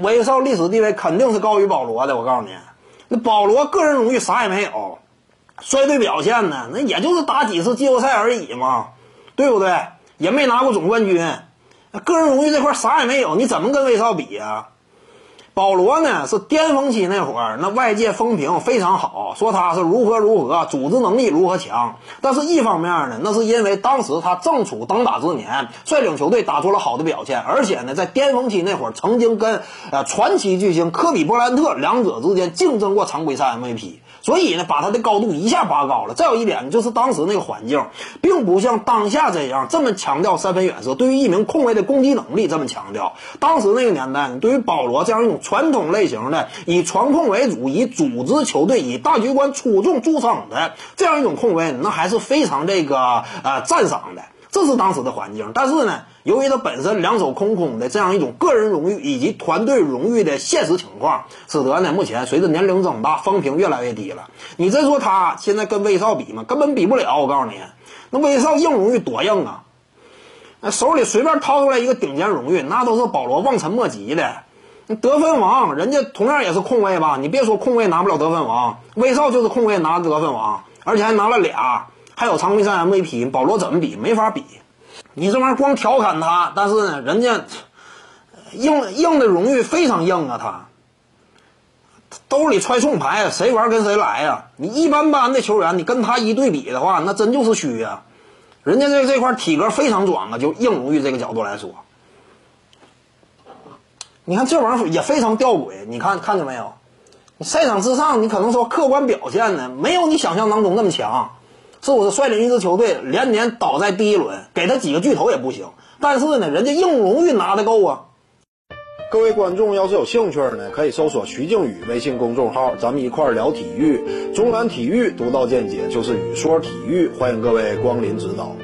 威少历史地位肯定是高于保罗的。我告诉你，那保罗个人荣誉啥也没有，率队表现呢，那也就是打几次季后赛而已嘛，对不对？也没拿过总冠军，个人荣誉这块啥也没有，你怎么跟威少比呀？保罗呢是巅峰期那会儿，那外界风评非常好，说他是如何如何，组织能力如何强。但是，一方面呢，那是因为当时他正处当打之年，率领球队打出了好的表现，而且呢，在巅峰期那会儿，曾经跟呃传奇巨星科比布莱恩特两者之间竞争过常规赛 MVP。所以呢，把他的高度一下拔高了。再有一点呢，就是当时那个环境，并不像当下这样这么强调三分远射，对于一名控卫的攻击能力这么强调。当时那个年代，对于保罗这样一种传统类型的以传控为主、以组织球队、以大局观出众著称的这样一种控卫，那还是非常这个呃赞赏的。这是当时的环境，但是呢，由于他本身两手空空的这样一种个人荣誉以及团队荣誉的现实情况，使得呢，目前随着年龄增大，风评越来越低了。你再说他现在跟威少比吗？根本比不了。我告诉你，那威少硬荣誉多硬啊！那手里随便掏出来一个顶尖荣誉，那都是保罗望尘莫及的。得分王，人家同样也是控卫吧？你别说控卫拿不了得分王，威少就是控卫拿得分王，而且还拿了俩。还有常规赛 MVP，保罗怎么比？没法比。你这玩意儿光调侃他，但是呢，人家硬硬的荣誉非常硬啊，他兜里揣重牌，谁玩跟谁来呀？你一般般的球员，你跟他一对比的话，那真就是虚呀。人家这这块体格非常壮啊，就硬荣誉这个角度来说，你看这玩意儿也非常吊诡。你看看见没有？赛场之上，你可能说客观表现呢，没有你想象当中那么强。是不是率领一支球队连年倒在第一轮，给他几个巨头也不行。但是呢，人家硬荣誉拿的够啊。各位观众要是有兴趣呢，可以搜索徐静宇微信公众号，咱们一块儿聊体育。中南体育独到见解就是语说体育，欢迎各位光临指导。